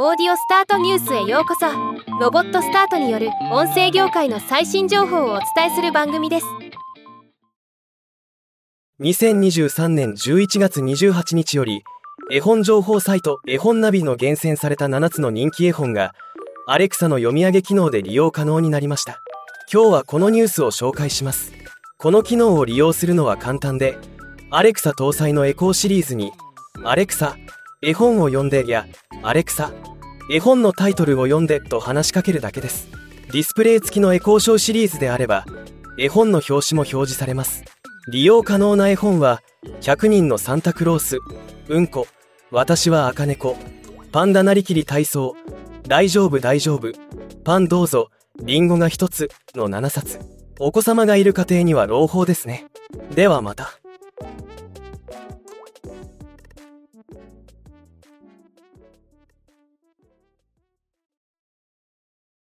オーディオスタートニュースへようこそ。ロボットスタートによる音声業界の最新情報をお伝えする番組です。2023年11月28日より絵本情報サイト絵本ナビの厳選された7つの人気絵本がアレクサの読み上げ機能で利用可能になりました。今日はこのニュースを紹介します。この機能を利用するのは簡単でアレクサ搭載のエコーシリーズにアレクサ絵本を読んでやアレクサ絵本のタイトルを読んでと話しかけるだけです。ディスプレイ付きのエコーショーシリーズであれば絵本の表紙も表示されます。利用可能な絵本は100人のサンタクロースうんこ私は赤猫パンダなりきり体操大丈夫大丈夫パンどうぞリンゴが1つの7冊。お子様がいる家庭には朗報ですね。ではまた。